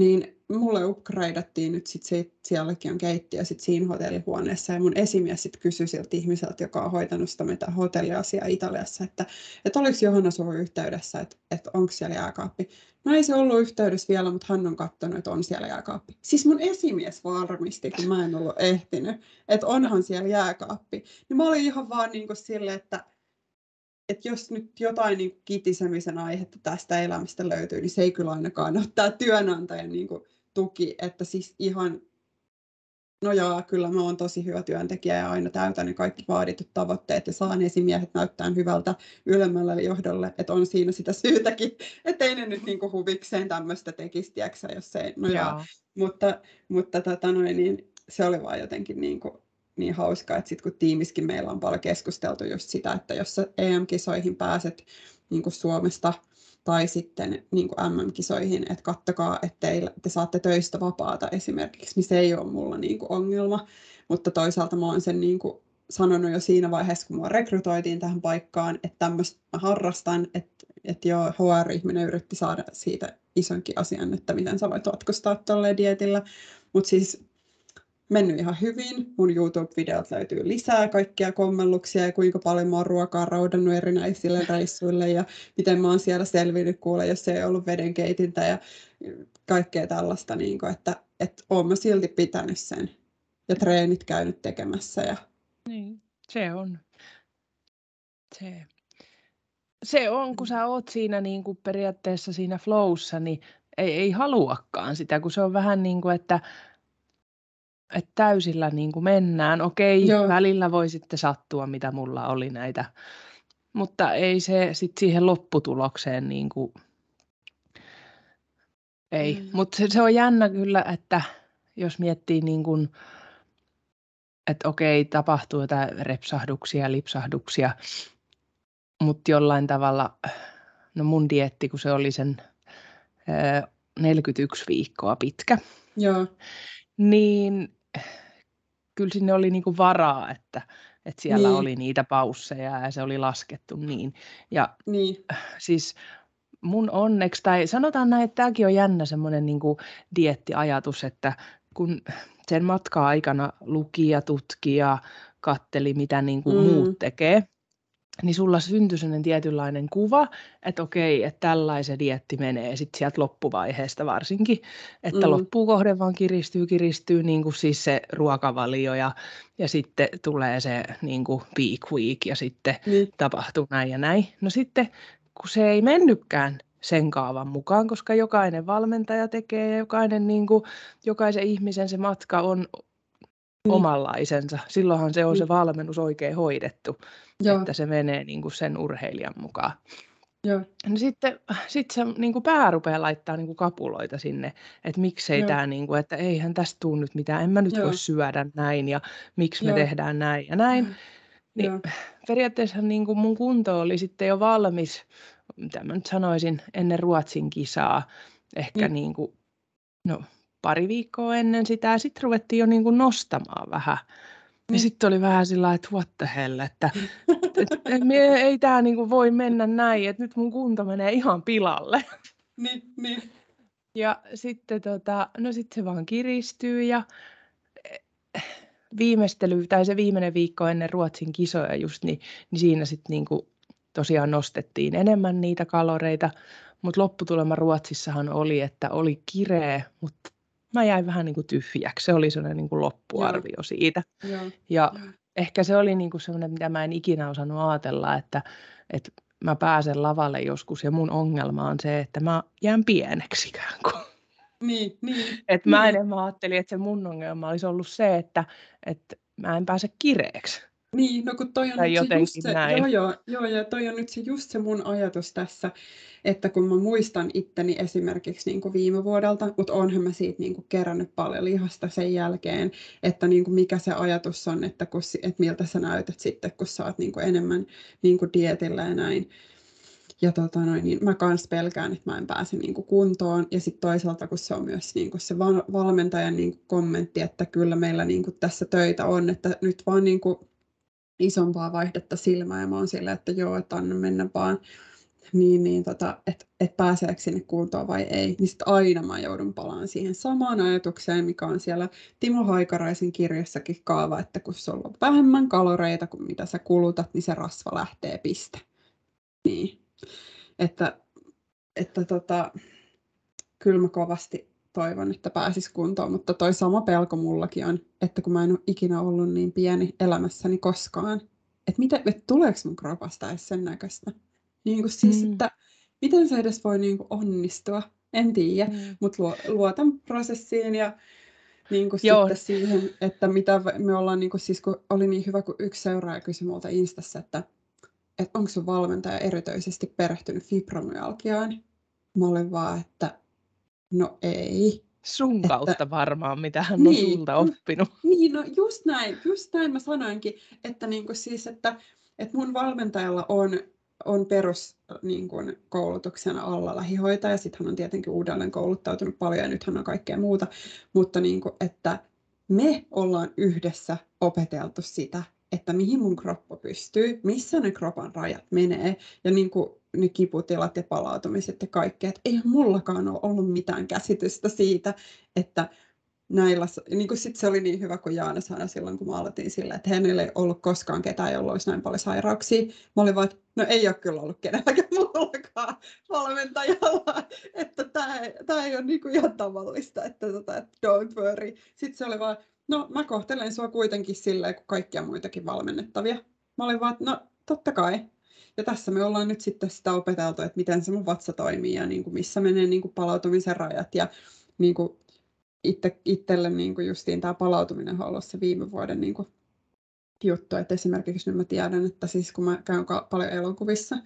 niin mulle upgradeattiin nyt sit se, sielläkin on keittiö sit siinä hotellihuoneessa ja mun esimies sit kysyi siltä ihmiseltä, joka on hoitanut sitä mitä hotelliasiaa Italiassa, että, että oliko Johanna sun yhteydessä, että, että onko siellä jääkaappi. No ei se ollut yhteydessä vielä, mutta hän on katsonut, että on siellä jääkaappi. Siis mun esimies varmisti, kun mä en ollut ehtinyt, että onhan siellä jääkaappi. Niin mä olin ihan vaan niin kuin silleen, että että jos nyt jotain niin kitisemisen aihetta tästä elämästä löytyy, niin se ei kyllä ainakaan ole tämä työnantajan niin kuin, tuki, että siis ihan, no jaa, kyllä mä oon tosi hyvä työntekijä ja aina täytän ne kaikki vaaditut tavoitteet ja saan esimiehet näyttää hyvältä ylemmälle johdolle, että on siinä sitä syytäkin, <laughs> että ei ne nyt niin kuin huvikseen tämmöistä tekisi, tiiäksä, jos ei, no jaa. jaa. Mutta, mutta tota noin, niin se oli vaan jotenkin niin kuin, niin hauskaa, että sitten kun tiimiskin meillä on paljon keskusteltu just sitä, että jos sä EM-kisoihin pääset niin kuin Suomesta tai sitten niin kuin MM-kisoihin, että kattokaa, että te saatte töistä vapaata esimerkiksi, niin se ei ole mulla niin kuin ongelma, mutta toisaalta mä oon sen niin kuin sanonut jo siinä vaiheessa, kun mua rekrytoitiin tähän paikkaan, että tämmöistä mä harrastan, että, että joo, HR-ihminen yritti saada siitä isonkin asian, että miten sä voit matkustaa tuolle dietillä, mutta siis mennyt ihan hyvin. Mun YouTube-videot löytyy lisää kaikkia kommelluksia ja kuinka paljon mä oon ruokaa raudannut erinäisille reissuille ja miten mä oon siellä selvinnyt kuule, jos ei ollut vedenkeitintä ja kaikkea tällaista, niin kuin, että, että oon mä silti pitänyt sen ja treenit käynyt tekemässä. Ja... Niin, se on. Se, se on, kun sä oot siinä niin kuin periaatteessa siinä flowssa, niin ei, ei haluakaan sitä, kun se on vähän niin kuin, että, että täysillä niin kuin mennään. Okei, Joo. välillä voi sitten sattua, mitä mulla oli näitä, mutta ei se sitten siihen lopputulokseen niin kuin, ei. Mm. Mutta se, se on jännä kyllä, että jos miettii niin kuin, että okei, tapahtuu jotain repsahduksia, lipsahduksia, mutta jollain tavalla, no mun dietti, kun se oli sen ö, 41 viikkoa pitkä, Joo, niin kyllä sinne oli niinku varaa, että, että siellä Niin. oli niitä pausseja ja se oli laskettu niin. Ja niin, siis mun onneksi, tai sanotaan näin, että tämäkin on jännä semmoinen niinku diettiajatus, että kun sen matka-aikana luki ja tutki ja katteli, mitä niinku Mm. muut tekee, niin sulla syntyi sellainen tietynlainen kuva, että okei, että tällainen dietti menee sitten sieltä loppuvaiheesta varsinkin, että Mm. loppukohde vaan kiristyy, kiristyy niin kuin siis se ruokavalio ja, ja sitten tulee se niin kuin peak week ja sitten niin, tapahtuu näin ja näin. No sitten kun se ei mennytkään sen kaavan mukaan, koska jokainen valmentaja tekee ja jokainen, niin kuin, jokaisen ihmisen se matka on Niin. omanlaisensa. Silloinhan se on se Niin. valmennus oikein hoidettu, joo, että se menee niin kuin sen urheilijan mukaan. joo, No sitten sit se niin kuin pää rupeaa laittaa niin kuin kapuloita sinne, että miksei tämä, niin kuin, että eihän tästä tule nyt mitään, en mä nyt Joo. voi syödä näin ja miksi me Joo. tehdään näin ja näin. Niin joo, periaatteessa niin kuin mun kunto oli sitten jo valmis, mitä mä nyt sanoisin, ennen Ruotsin kisaa. Ehkä Mm. niin kuin, no, pari viikkoa ennen sitä. Sitten ruvettiin jo niin kuin nostamaan vähän. Ja Mm. sitten oli vähän sillä että what the hell, että <laughs> et, et, me, ei tämä niin voi mennä näin, että nyt mun kunto menee ihan pilalle. niin, niin, Ja sitten tota, no sit se vaan kiristyy ja eh, viimeistely tai se viimeinen viikko ennen Ruotsin kisoja just, niin, niin siinä sitten niinku tosiaan nostettiin enemmän niitä kaloreita, mutta lopputulema Ruotsissahan oli, että oli kireä, mutta mä jäin vähän niinku tyhjäksi. Se oli sellainen niinku loppuarvio siitä. joo, Ja joo, ehkä se oli niinku semmoinen, mitä mä en ikinä osannut ajatella, että, että mä pääsen lavalle joskus ja mun ongelma on se, että mä jään pieneksi ikään kuin. niin, niin, Et mä Niin. enemmän ajattelin, että se mun ongelma olisi ollut se, että, että mä en pääse kireeksi. Niin, no kun toi on Tai nyt se just se, näin. joo, joo, joo, ja toi on nyt se just se mun ajatus tässä, että kun mä muistan itteni esimerkiksi niin kuin viime vuodelta, mutta onhan mä siitä niin kuin kerännyt paljon lihasta sen jälkeen, että niin kuin mikä se ajatus on, että, kun, että miltä sä näytät sitten, kun sä oot niin kuin enemmän niin kuin dietillä ja näin. Ja tota noin, niin mä kans pelkään, että mä en pääse niin kuin kuntoon. Ja sitten toisaalta, kun se on myös niin kuin se val- valmentajan niin kuin kommentti, että kyllä meillä niin kuin tässä töitä on, että nyt vaan niin kuin isompaa vaihdetta silmää. Ja mä oon silleen, että joo, että anna mennä vaan. Niin, niin tota, että et pääseekö sinne kuntoon vai ei. Niin sitten aina mä joudun palaan siihen samaan ajatukseen, mikä on siellä Timo Haikaraisen kirjassakin kaava, että kun sulla on vähemmän kaloreita kuin mitä sä kulutat, niin se rasva lähtee piste. Niin. Että, että tota, kyllä mä kovasti toivon, että pääsis kuntoon, mutta toi sama pelko mullakin on, että kun mä en ole ikinä ollut niin pieni elämässäni koskaan, että, mitä, että tuleeko mun kropasta edes sen näköistä. Niin kuin siis, Mm. että miten se edes voi niin kuin onnistua, en tiedä, Mm. mutta luotan prosessiin ja niin kuin Joo. sitten siihen, että mitä me ollaan, niin kuin, siis kun oli niin hyvä, kun yksi seuraaja kysyi multa Instassa, että, että onko sun valmentaja erityisesti perehtynyt fibromyalgiaan. Mä olin vaan, että no ei. Sun Että- kautta varmaan, mitä hän on Niin. sulta oppinut. Niin, no just näin, just näin mä sanoinkin, että, niin kuin siis, että, että mun valmentajalla on, on perus niin kuin, koulutuksena alla lähihoitaja, sitten hän on tietenkin uudelleen kouluttautunut paljon ja nyt hän on kaikkea muuta, mutta niin kuin, että me ollaan yhdessä opeteltu sitä, että mihin mun kroppa pystyy, missä ne kropan rajat menee ja niin kuin ne kiputilat ja palautumiset ja kaikkea. Että eihän mullakaan ole ollut mitään käsitystä siitä, että näillä, niin kuin sit se oli niin hyvä, kun Jaana sanoi silloin, kun mä aloitin sillä, että hänellä ei ollut koskaan ketään, jolla olisi näin paljon sairauksia. Mä olin vaan, että no ei ole kyllä ollut kenelläkään <laughs> muullakaan valmentajalla, että tämä, tämä ei ole niin kuin ihan tavallista, että, tota, että don't worry. Sitten se oli vaan, no mä kohtelen sua kuitenkin silleen kuin kaikkia muitakin valmennettavia. Mä olin vaan, no totta kai. ja tässä me ollaan nyt sitten sitä opeteltu, että miten se mun vatsa toimii ja niin kuin missä menee niin kuin palautumisen rajat. Ja niin kuin itse, itselle niin kuin justiin tämä palautuminen on ollut se viime vuoden niin kuin juttu. Että esimerkiksi nyt mä tiedän, että siis kun mä käyn paljon elokuvissa,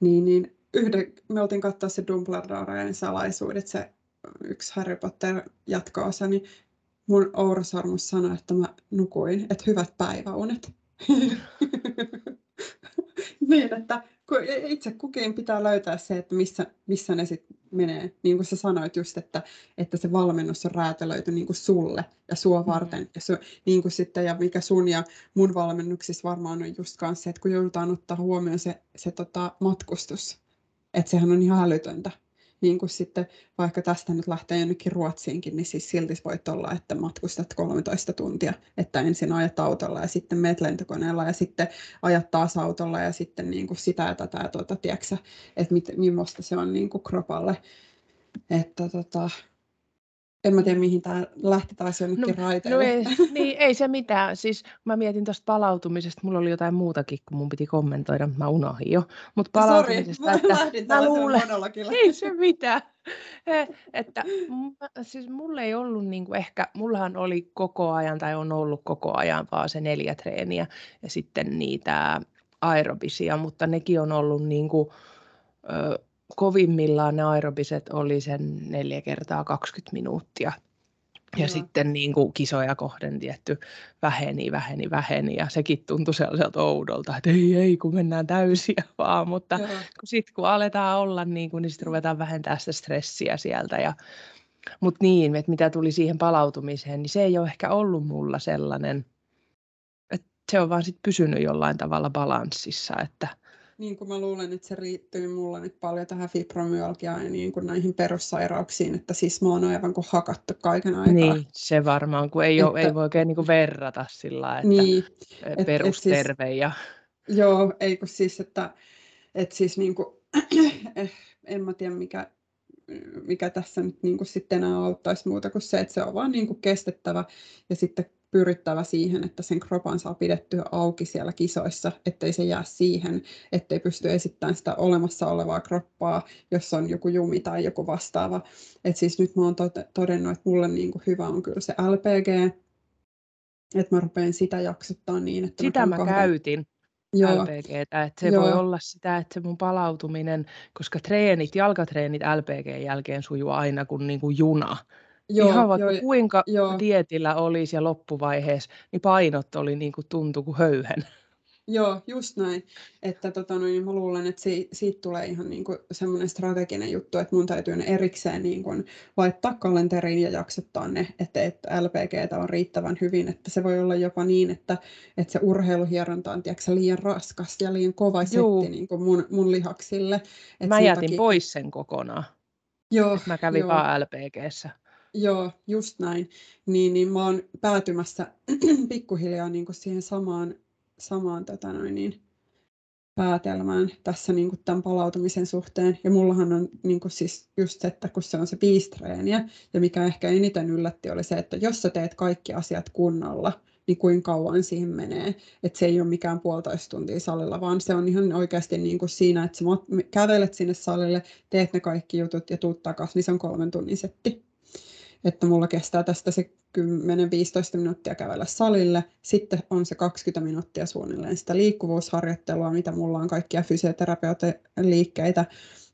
niin, niin yhden, me oltiin katsoa se Dumbledoren salaisuudet, se yksi Harry Potter jatko-osa, niin mun Oura Sormus sanoi, että mä nukuin, että hyvät päiväunet. <laughs> niin, että itse kukin pitää löytää se, että missä, missä ne sitten menee. Niin kuin sä sanoit just, että, että se valmennus on räätälöity niin kuin sulle ja sua mm-hmm. varten. Mm. Ja, su, niin kuin sitten, ja mikä sun ja mun valmennuksissa varmaan on just kanssa se, että kun joudutaan ottaa huomioon se, se tota, matkustus, että sehän on ihan älytöntä niin kuin sitten vaikka tästä nyt lähtee jonnekin Ruotsiinkin, niin siis silti voit olla, että matkustat 13 tuntia, että ensin ajat autolla ja sitten meet lentokoneella ja sitten ajat taas autolla ja sitten niin kuin sitä ja tätä ja tuota, tiedätkö, että mit, millaista se on niin kuin kropalle. Että tota, en mä tiedä, mihin tämä lähti taas jonnekin no, raiteille. No ei, niin, ei se mitään. Siis mä mietin tuosta palautumisesta, mulla oli jotain muutakin, kun mun piti kommentoida, mä unohdin jo. Mutta palautumisesta, Sori, mä lähdin mä luulen, ei se mitään. että siis mulla ei ollut niinku ehkä, mullahan oli koko ajan tai on ollut koko ajan vaan se neljä treeniä ja sitten niitä aerobisia, mutta nekin on ollut niinku, ö, kovimmillaan ne aerobiset oli sen neljä kertaa 20 minuuttia. Ja Joo. sitten niin kuin kisoja kohden tietty väheni, väheni, väheni ja sekin tuntui sellaiselta oudolta, että ei, ei, kun mennään täysiä <laughs> vaan, mutta sitten kun aletaan olla niin kuin, niin sitten ruvetaan vähentää sitä stressiä sieltä ja mutta niin, että mitä tuli siihen palautumiseen, niin se ei ole ehkä ollut mulla sellainen, että se on vaan sitten pysynyt jollain tavalla balanssissa, että – niin kuin mä luulen, että se riittyy mulla nyt paljon tähän fibromyalgiaan ja niin kuin näihin perussairauksiin, että siis mä oon aivan kuin hakattu kaiken aikaa. Niin, se varmaan, kun ei, että, ole, ei voi oikein niin kuin verrata sillä että niin, perusterve et, et siis, ja... Joo, ei kun siis, että, että siis niin kuin, <clears throat> eh, en mä tiedä mikä, mikä tässä nyt niin kuin sitten enää auttaisi muuta kuin se, että se on vaan niin kuin kestettävä ja sitten pyrittävä siihen, että sen kropan saa pidettyä auki siellä kisoissa, ettei se jää siihen, ettei pysty esittämään sitä olemassa olevaa kroppaa, jos on joku jumi tai joku vastaava. Et siis nyt mä oon todennut, että mulle niin kuin hyvä on kyllä se LPG, että mä rupean sitä jaksottaa niin, että Sitä mä, mä käytin. Joo. LPGtä, että se Joo. voi olla sitä, että se mun palautuminen, koska treenit, jalkatreenit LPG jälkeen sujuu aina kuin, niin kuin juna. Joo, Ihan vaikka joo, kuinka joo. dietillä olisi ja loppuvaiheessa, niin painot oli niin kuin tuntu kuin höyhen. Joo, just näin. Että tota, no, niin mä luulen, että si, siitä tulee ihan niin kuin semmoinen strateginen juttu, että mun täytyy ne erikseen niin kuin laittaa kalenteriin ja jaksottaa ne, että, että LPGtä on riittävän hyvin. Että se voi olla jopa niin, että, että se urheiluhieronta on tiedätkö, liian raskas ja liian kova Juu. setti niin kuin mun, mun lihaksille. Että mä jätin takia... pois sen kokonaan. Joo, mä kävin joo. vaan LPGssä. Joo, just näin. Niin, niin mä oon päätymässä <clears throat> pikkuhiljaa niin kuin siihen samaan, samaan tota noin, niin, päätelmään tässä niin kuin tämän palautumisen suhteen. Ja mullahan on niin kuin siis just se, että kun se on se viisi treeniä, ja mikä ehkä eniten yllätti oli se, että jos sä teet kaikki asiat kunnolla, niin kuinka kauan siihen menee. Että se ei ole mikään puolitoista tuntia salilla, vaan se on ihan oikeasti niin kuin siinä, että sä kävelet sinne salille, teet ne kaikki jutut ja tuut takaisin, niin se on kolmen tunnin setti että mulla kestää tästä se 10-15 minuuttia kävellä salille. Sitten on se 20 minuuttia suunnilleen sitä liikkuvuusharjoittelua, mitä mulla on kaikkia fysioterapeuttiliikkeitä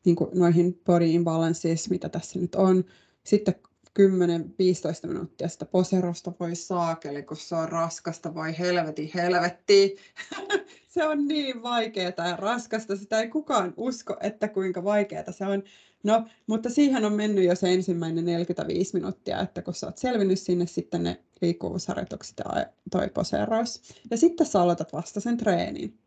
niin kuin noihin body imbalances, mitä tässä nyt on. Sitten 10-15 minuuttia sitä poserosta voi saakeli, kun se on raskasta, voi helveti helvetti. <laughs> se on niin vaikeaa ja raskasta, sitä ei kukaan usko, että kuinka vaikeaa se on. No, mutta siihen on mennyt jo se ensimmäinen 45 minuuttia, että kun sä oot selvinnyt sinne sitten ne liikkuvuusharjoitukset ja toi poseeraus. Ja sitten sä aloitat vasta sen treenin.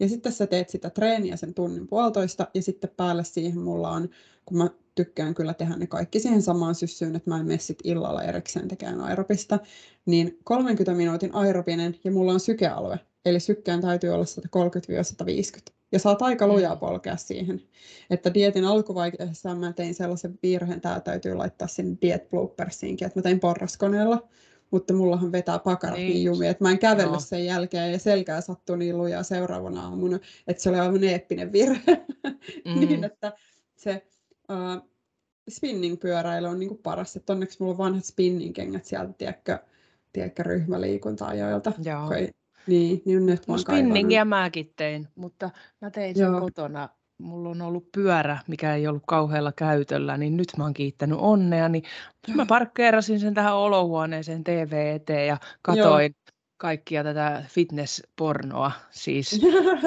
Ja sitten sä teet sitä treeniä sen tunnin puolitoista ja sitten päälle siihen mulla on, kun mä tykkään kyllä tehdä ne kaikki siihen samaan syssyyn, että mä en mene sit illalla erikseen tekemään aerobista, niin 30 minuutin aerobinen ja mulla on sykealue. Eli sykkään täytyy olla 130-150 ja saat aika mm. lujaa polkea siihen. Että dietin alkuvaiheessa mä tein sellaisen virheen, tämä täytyy laittaa sinne diet bloopersiinkin, että mä tein porraskoneella mutta mullahan vetää pakarat niin, niin jumi, että mä en kävellyt sen jälkeen ja selkää sattui niin lujaa seuraavana aamuna, että se oli aivan eeppinen virhe. <laughs> Mm. niin, että se uh, spinning-pyöräily on niin kuin paras, että onneksi mulla on vanhat spinning-kengät sieltä, tiedätkö, tiedätkö ryhmäliikunta-ajoilta. Joo. Niin, niin nyt mä Spinningiä mäkin tein, mutta mä tein sen Joo. kotona mulla on ollut pyörä, mikä ei ollut kauhealla käytöllä, niin nyt mä oon kiittänyt onnea, niin mä parkkeerasin sen tähän olohuoneeseen TV eteen ja katoin Joo. kaikkia tätä fitnesspornoa, siis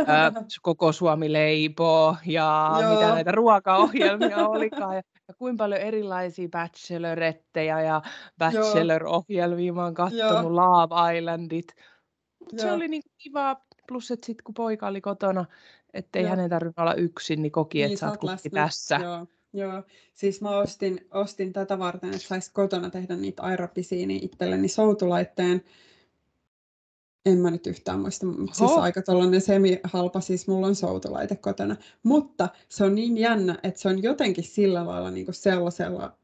ää, <laughs> koko Suomi leipoo ja Joo. mitä näitä ruokaohjelmia olikaan ja, ja kuinka paljon erilaisia bachelorettejä ja bachelor-ohjelmia mä oon katsonut, Love Islandit. Mut se oli niin kiva, plus että sitten kun poika oli kotona, ettei hänen tarvinnut olla yksin, niin koki, niin, että sä oot tässä. Joo, joo. Siis mä ostin, ostin tätä varten, että saisi kotona tehdä niitä aerobisia, niin itselleni soutulaitteen. En mä nyt yhtään muista, mutta siis aika tuollainen semi-halpa, siis mulla on soutulaite kotona. Mutta se on niin jännä, että se on jotenkin sillä lailla niin kuin sellaisella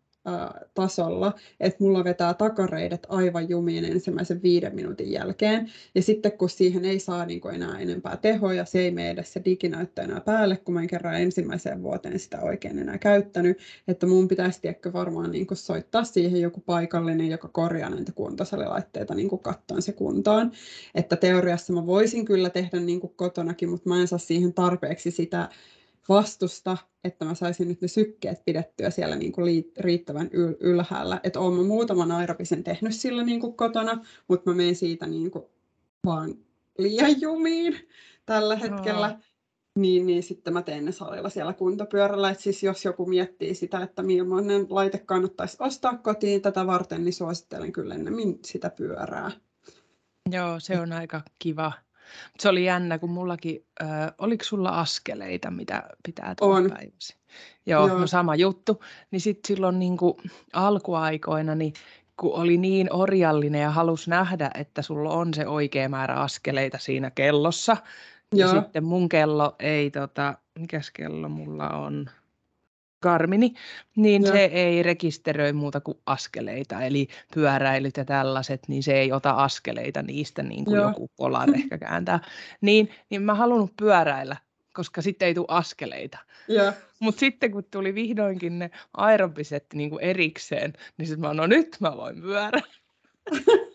tasolla, että mulla vetää takareidet aivan jumiin ensimmäisen viiden minuutin jälkeen. Ja sitten kun siihen ei saa niin kuin enää enempää tehoja, se ei mene edes se diginäyttö enää päälle, kun mä en kerran ensimmäiseen vuoteen sitä oikein enää käyttänyt. Että mun pitäisi tiedäkö varmaan niin kuin soittaa siihen joku paikallinen, joka korjaa näitä kuntosalilaitteita niin kuin kattoon se kuntoon. Että teoriassa mä voisin kyllä tehdä niin kuin kotonakin, mutta mä en saa siihen tarpeeksi sitä vastusta, että mä saisin nyt ne sykkeet pidettyä siellä niin kuin riittävän yl- ylhäällä. Että olen muutaman aerobisen tehnyt sillä niin kuin kotona, mutta mä menen siitä niin kuin vaan liian jumiin tällä hetkellä. Oh. Niin, niin sitten mä teen ne salilla siellä kuntopyörällä. Et siis jos joku miettii sitä, että millainen laite kannattaisi ostaa kotiin tätä varten, niin suosittelen kyllä ennemmin sitä pyörää. Joo, se on aika kiva se oli jännä, kun mullakin, äh, oliko sulla askeleita, mitä pitää tehdä päiväsi? Joo, Joo. No sama juttu. Niin sitten silloin niin kuin alkuaikoina, niin kun oli niin orjallinen ja halusi nähdä, että sulla on se oikea määrä askeleita siinä kellossa, Joo. ja sitten mun kello ei, tota, mikäs kello mulla on? Garmini, niin ja. se ei rekisteröi muuta kuin askeleita, eli pyöräilyt ja tällaiset, niin se ei ota askeleita niistä niin kuin Joo. joku Polar ehkä kääntää. Niin, niin mä halunnut pyöräillä, koska sitten ei tule askeleita. Mutta sitten kun tuli vihdoinkin ne aerobiset niin kuin erikseen, niin sitten mä no nyt mä voin pyörä. <laughs>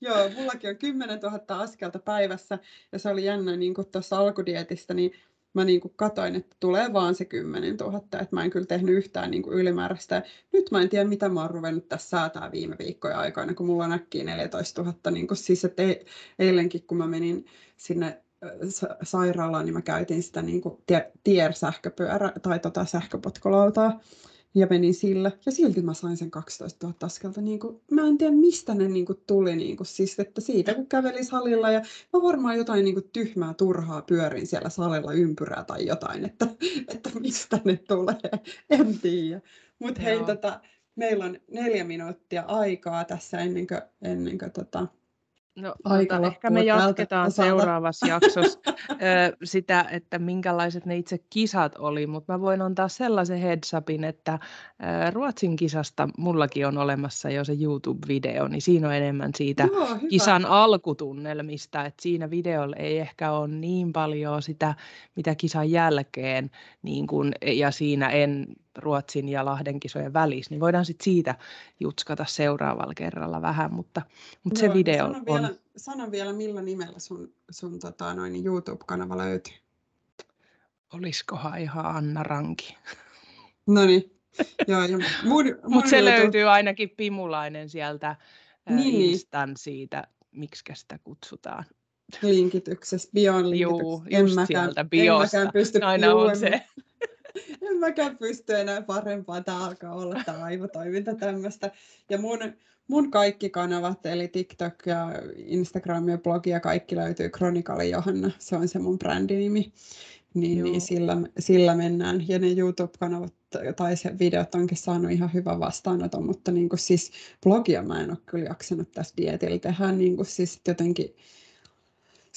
Joo, mullakin on 10 000 askelta päivässä ja se oli jännä niin kuin tuossa alkudietistä, niin mä niin kuin katoin, että tulee vaan se 10 000, että mä en kyllä tehnyt yhtään niin kuin ylimääräistä. Nyt mä en tiedä, mitä mä oon ruvennut tässä säätää viime viikkojen aikana, kun mulla on äkkiä 14 000. Niin kuin siis, että eilenkin, kun mä menin sinne sairaalaan, niin mä käytin sitä niin kuin tier-sähköpyörä tai tota sähköpotkolautaa ja menin sillä. Ja silti mä sain sen 12 000 askelta. Niin kuin, mä en tiedä, mistä ne niin kuin, tuli. Niin kuin, siis, että siitä, kun käveli salilla ja mä varmaan jotain niin kuin, tyhmää, turhaa pyörin siellä salilla ympyrää tai jotain, että, <laughs> että mistä ne tulee. <laughs> En tiedä. Mutta hei, tota, meillä on neljä minuuttia aikaa tässä ennen kuin, ennen kuin tota, No, Aika ehkä me jatketaan seuraavassa jaksossa sitä, että minkälaiset ne itse kisat oli, mutta mä voin antaa sellaisen heads upin, että Ruotsin kisasta mullakin on olemassa jo se YouTube-video, niin siinä on enemmän siitä Joo, kisan alkutunnelmista, että siinä videolla ei ehkä ole niin paljon sitä, mitä kisan jälkeen, niin kun, ja siinä en Ruotsin ja Lahden kisojen välissä, niin voidaan sitten siitä jutskata seuraavalla kerralla vähän, mutta, mutta Joo, se video sano on... Vielä, sano vielä, millä nimellä sun, sun tota, noin YouTube-kanava löytyy? Olisikohan ihan Anna Ranki? No niin. <laughs> Mutta se löytyy ainakin Pimulainen sieltä niin, niin. Instan siitä, miksi sitä kutsutaan. Linkityksessä, bion linkityksessä. Juu, just en sieltä biosta. En mäkään pysty Aina on se en mäkään pysty enää parempaa. Tämä alkaa olla tämä aivotoiminta tämmöistä. Ja mun, mun kaikki kanavat, eli TikTok ja Instagram ja blogi ja kaikki löytyy Kronikali Johanna. Se on se mun brändinimi. Niin, niin sillä, sillä mennään. Ja ne YouTube-kanavat tai se videot onkin saanut ihan hyvän vastaanoton, mutta niin kuin siis blogia mä en ole kyllä jaksanut tässä dietillä tehdä. Niin kuin siis jotenkin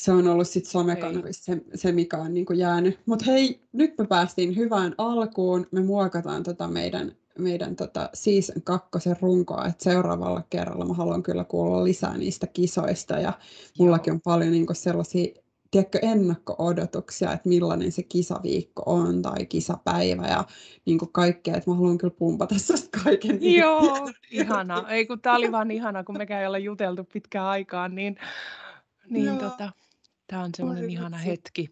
se on ollut sitten somekanavissa se, se, mikä on niin jäänyt. Mutta hei, nyt me päästiin hyvään alkuun. Me muokataan tota meidän meidän tota season kakkosen runkoa, että seuraavalla kerralla mä haluan kyllä kuulla lisää niistä kisoista ja mullakin on paljon niin sellaisia tiedätkö, ennakko-odotuksia, että millainen se kisaviikko on tai kisapäivä ja niin kuin kaikkea, että mä haluan kyllä pumpata susta kaiken. Niin Joo, ihana. Ei kun tää oli vaan ihana, kun mekään ei olla juteltu pitkään aikaan, niin, niin Joo. tota, tämä on semmoinen ihana hetki.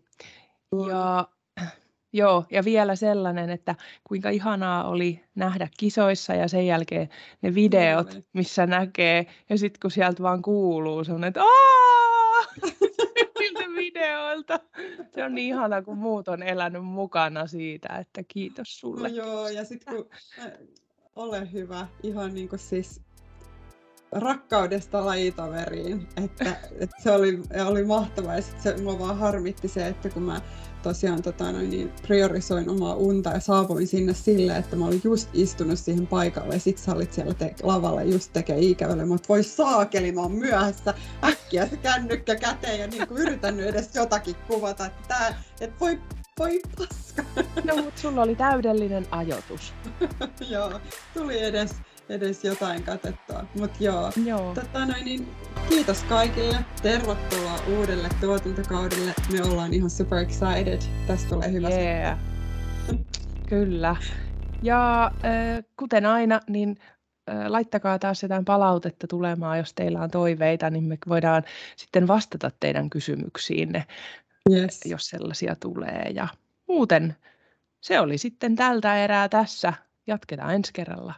Ja <clears throat> Joo, ja vielä sellainen, että kuinka ihanaa oli nähdä kisoissa ja sen jälkeen ne videot, missä näkee, ja sitten kun sieltä vaan kuuluu semmoinen, että niiltä <laughs> videoilta. Se on niin ihana, kun muut on elänyt mukana siitä, että kiitos sulle. No joo, ja sitten kun ole hyvä, ihan niin kuin siis rakkaudesta lajitoveriin, että, että se oli, oli mahtavaa. Ja sit se mua vaan harmitti se, että kun mä tosiaan tota, noin, niin priorisoin omaa unta ja saavuin sinne sille, että mä olin just istunut siihen paikalle. Ja sit sä olit siellä te- lavalla just tekee ikävälle, mutta voi saakeli, mä oon myöhässä, äkkiä se kännykkä käteen ja niin kuin yritän edes jotakin kuvata, että tää, et voi, voi paska. No mutta sulla oli täydellinen ajoitus. <laughs> Joo, tuli edes edes jotain katettua. Mutta joo, joo. Tota noin, niin kiitos kaikille. Tervetuloa uudelle tuotantokaudelle. Me ollaan ihan super excited. Tästä tulee hyvä yeah. Kyllä. Ja äh, kuten aina, niin laittakaa taas jotain palautetta tulemaan, jos teillä on toiveita, niin me voidaan sitten vastata teidän kysymyksiinne, yes. jos sellaisia tulee. Ja muuten se oli sitten tältä erää tässä. Jatketaan ensi kerralla.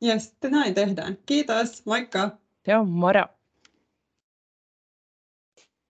Jes, näin tehdään. Kiitos, moikka! Se on moro!